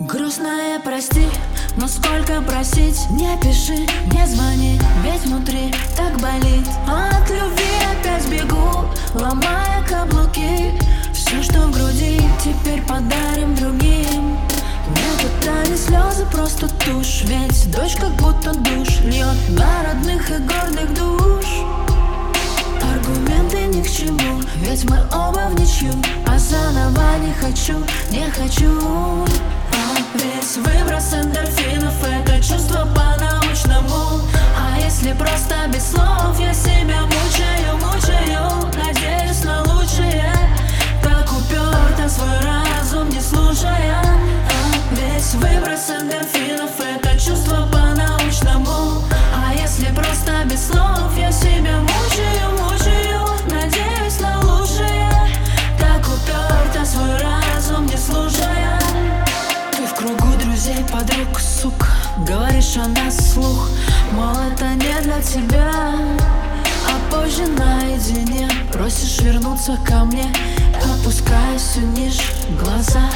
Грустное прости, но сколько просить? Не пиши, не звони, ведь внутри так болит. От любви опять бегу, ломая каблуки. Все, что в груди, теперь подарим другим. Не слезы, просто тушь Ведь дождь как будто душ Льет на родных и гордых душ. Аргументы ни к чему, ведь мы оба в ничью А заново не хочу, не хочу Весь выброс эндорфинов Это чувство по-научному. А если просто без слов Я себя мучаю, мучаю. Надеюсь на лучшее Так уперто свой разум не слушая. А Весь выброс эндорфинов Это чувство друзей, подруг, сук Говоришь о нас слух Мол, это не для тебя. А позже наедине Просишь вернуться ко мне. Опускаясь ниже глаза.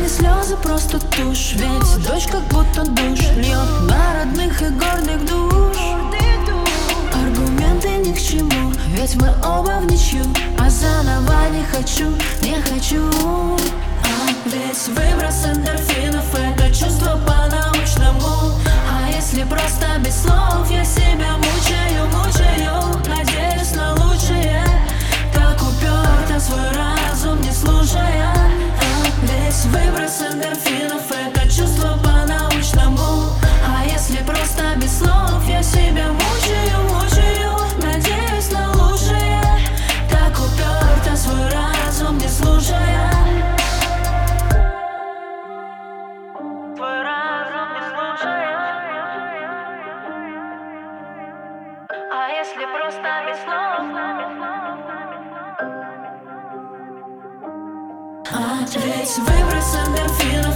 Не слезы, просто тушь. Ведь дождь как будто душ Льет на родных и гордых душ. Аргументы ни к чему. Ведь мы оба в ничью. А заново не хочу, не хочу. Весь выброс если просто если просто без